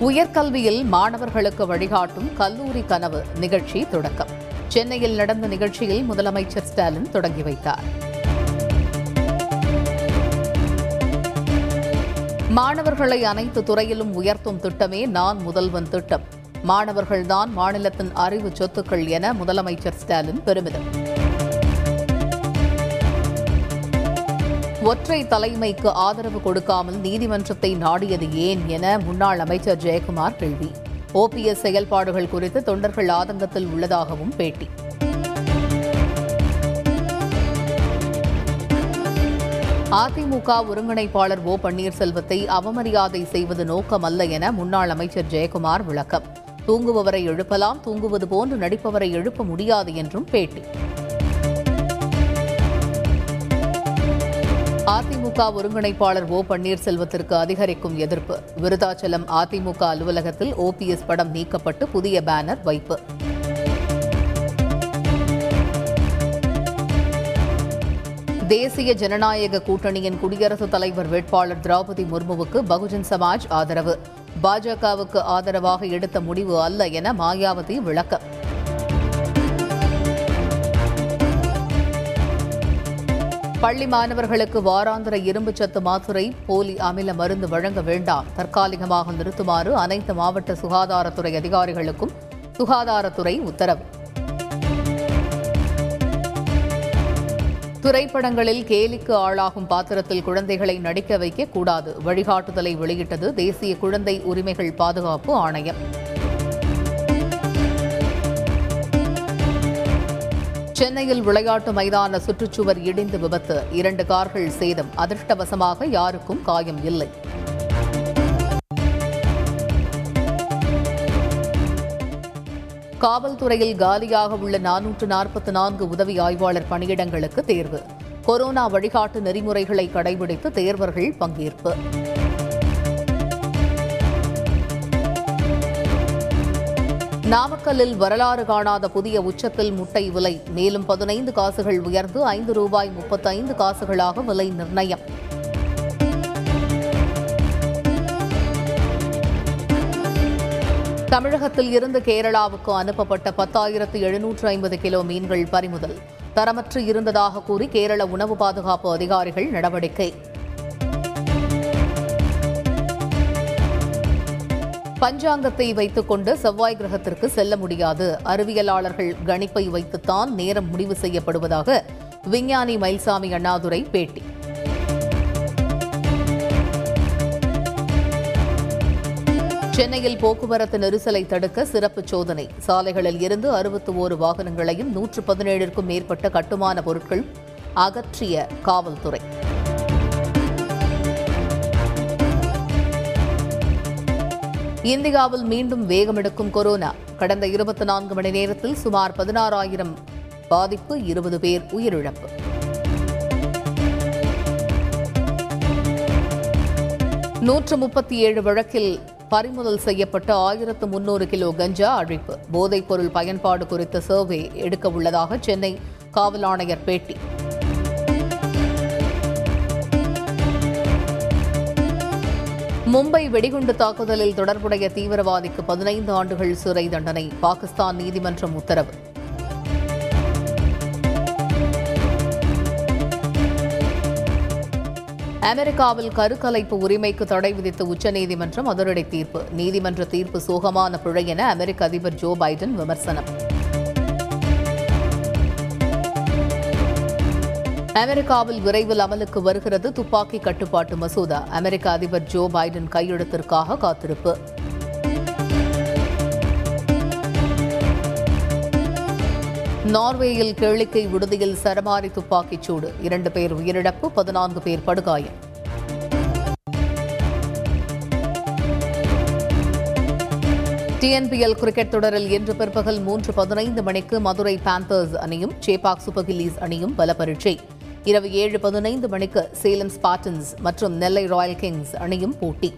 உயர்கல்வியில் மாணவர்களுக்கு வழிகாட்டும் கல்லூரி கனவு நிகழ்ச்சி தொடக்கம். சென்னையில் நடந்த நிகழ்ச்சியில் முதலமைச்சர் ஸ்டாலின் தொடங்கி வைத்தார். மாணவர்களை அனைத்து துறையிலும் உயர்த்தும் திட்டமே நான் முதல்வன் திட்டம். மாணவர்கள்தான் மாநிலத்தின் அறிவு சொத்துக்கள் என முதலமைச்சர் ஸ்டாலின் பெருமிதம். ஒற்றை தலைமைக்கு ஆதரவு கொடுக்காமல் நீதிமன்றத்தை நாடியது ஏன் என முன்னாள் அமைச்சர் ஜெயக்குமார் கேள்வி. ஓபிஎஸ் செயல்பாடுகள் குறித்து தொண்டர்கள் ஆதங்கத்தில் உள்ளதாகவும் பேட்டி. அதிமுக ஒருங்கிணைப்பாளர் ஓ பன்னீர்செல்வத்தை அவமரியாதை செய்வது நோக்கமல்ல என முன்னாள் அமைச்சர் ஜெயக்குமார் விளக்கம். தூங்குபவரை எழுப்பலாம் தூங்குவது போன்று நடிப்பவரை எழுப்ப முடியாது என்றும் பேட்டி. அதிமுக ஒருங்கிணைப்பாளர் ஓ பன்னீர்செல்வத்திற்கு அதிகரிக்கும் எதிர்ப்பு. விருதாச்சலம் அதிமுக அலுவலகத்தில் ஓபிஎஸ் படம் நீக்கப்பட்டு புதிய பேனர் வைப்பு. தேசிய ஜனநாயக கூட்டணியின் குடியரசுத் தலைவர் வேட்பாளர் திரௌபதி முர்முவுக்கு பகுஜன் சமாஜ் ஆதரவு. பாஜகவுக்கு ஆதரவாக எடுத்த முடிவு அல்ல என மாயாவதி விளக்கம். பள்ளி மாணவர்களுக்கு வாராந்திர இரும்புச்சத்து மாத்திரை போலி அமில மருந்து வழங்க வேண்டாம். தற்காலிகமாக நிறுத்துமாறு அனைத்து மாவட்ட சுகாதாரத்துறை அதிகாரிகளுக்கும் சுகாதாரத்துறை உத்தரவு. திரைப்படங்களில் கேலிக்கு ஆளாகும் பாத்திரத்தில் குழந்தைகளை நடிக்க வைக்க கூடாது வழிகாட்டுதலை வெளியிட்டது தேசிய குழந்தை உரிமைகள் பாதுகாப்பு ஆணையம். சென்னையில் விளையாட்டு மைதான சுற்றுச்சுவர் இடிந்து விபத்து. இரண்டு கார்கள் சேதம். அதிர்ஷ்டவசமாக யாருக்கும் காயம் இல்லை. காவல்துறையில் காலியாக உள்ள நானூற்று நாற்பத்தி நான்கு உதவி ஆய்வாளர் பணியிடங்களுக்கு தேர்வு. கொரோனா வழிகாட்டு நெறிமுறைகளை கடைபிடித்து தேர்வர்கள் பங்கேற்பு. நாமக்கல்லில் வரலாறு காணாத புதிய உச்சத்தில் முட்டை விலை. மேலும் பதினைந்து காசுகள் உயர்ந்து ஐந்து ரூபாய் முப்பத்தைந்து காசுகளாக விலை நிர்ணயம். தமிழகத்தில் இருந்து கேரளாவுக்கு அனுப்பப்பட்ட பத்தாயிரத்து எழுநூற்று ஐம்பது கிலோ மீன்கள் பறிமுதல். தரமற்று இருந்ததாக கூறி கேரள உணவு பாதுகாப்பு அதிகாரிகள் நடவடிக்கை. பஞ்சாங்கத்தை வைத்துக் கொண்டு செவ்வாய் கிரகத்திற்கு செல்ல முடியாது. அறிவியலாளர்கள் கணிப்பை வைத்துத்தான் நேரம் முடிவு செய்யப்படுவதாக விஞ்ஞானி மயில்சாமி அண்ணாதுரை பேட்டி. சென்னையில் போக்குவரத்து நெரிசலை தடுக்க சிறப்பு சோதனை. சாலைகளில் இருந்து அறுபத்தி ஓரு வாகனங்களையும் நூற்று பதினேழிற்கும் மேற்பட்ட கட்டுமான பொருட்கள் அகற்றிய காவல்துறை. இந்தியாவில் மீண்டும் வேகமெடுக்கும் கொரோனா. கடந்த இருபத்தி நான்கு மணி நேரத்தில் சுமார் பதினாறாயிரம் பாதிப்பு இருபது பேர் உயிரிழப்பு. நூற்று முப்பத்தி ஏழு வழக்கில் பறிமுதல் செய்யப்பட்ட ஆயிரத்து முன்னூறு கிலோ கஞ்சா அழிப்பு. போதைப் பொருள் பயன்பாடு குறித்த சர்வே எடுக்க உள்ளதாக சென்னை காவல் ஆணையர் பேட்டி. மும்பை வெடிகுண்டு தாக்குதலில் தொடர்புடைய தீவிரவாதிக்கு பதினைந்து ஆண்டுகள் சிறை தண்டனை பாகிஸ்தான் நீதிமன்றம் உத்தரவு. அமெரிக்காவில் கருக்கலைப்பு உரிமைக்கு தடை விதித்த உச்சநீதிமன்றம் அதிரடி தீர்ப்பு. நீதிமன்ற தீர்ப்பு சோகமான பிழை என அமெரிக்க அதிபர் ஜோ பைடன் விமர்சனம். அமெரிக்காவில் விரைவில் அமலுக்கு வருகிறது துப்பாக்கி கட்டுப்பாட்டு மசோதா. அமெரிக்க அதிபர் ஜோ பைடன் கையெழுத்திற்காக காத்திருப்பு. நார்வேயில் கேளிக்கை விடுதியில் சரமாரி துப்பாக்கிச் சூடு. இரண்டு பேர் உயிரிழப்பு பதினான்கு பேர் படுகாயம். டிஎன்பிஎல் கிரிக்கெட் தொடரில் இன்று பிற்பகல் மூன்று பதினைந்து மணிக்கு மதுரை பாந்தர்ஸ் அணியும் சேபாக் சூப்பர் கில்லீஸ் அணியும் பல பரீட்சை இரவு ஏழு பதினைந்து மணிக்கு சேலம் ஸ்பாட்டன்ஸ் மற்றும் நெல்லை ராயல் கிங்ஸ் அணியும் போட்டி.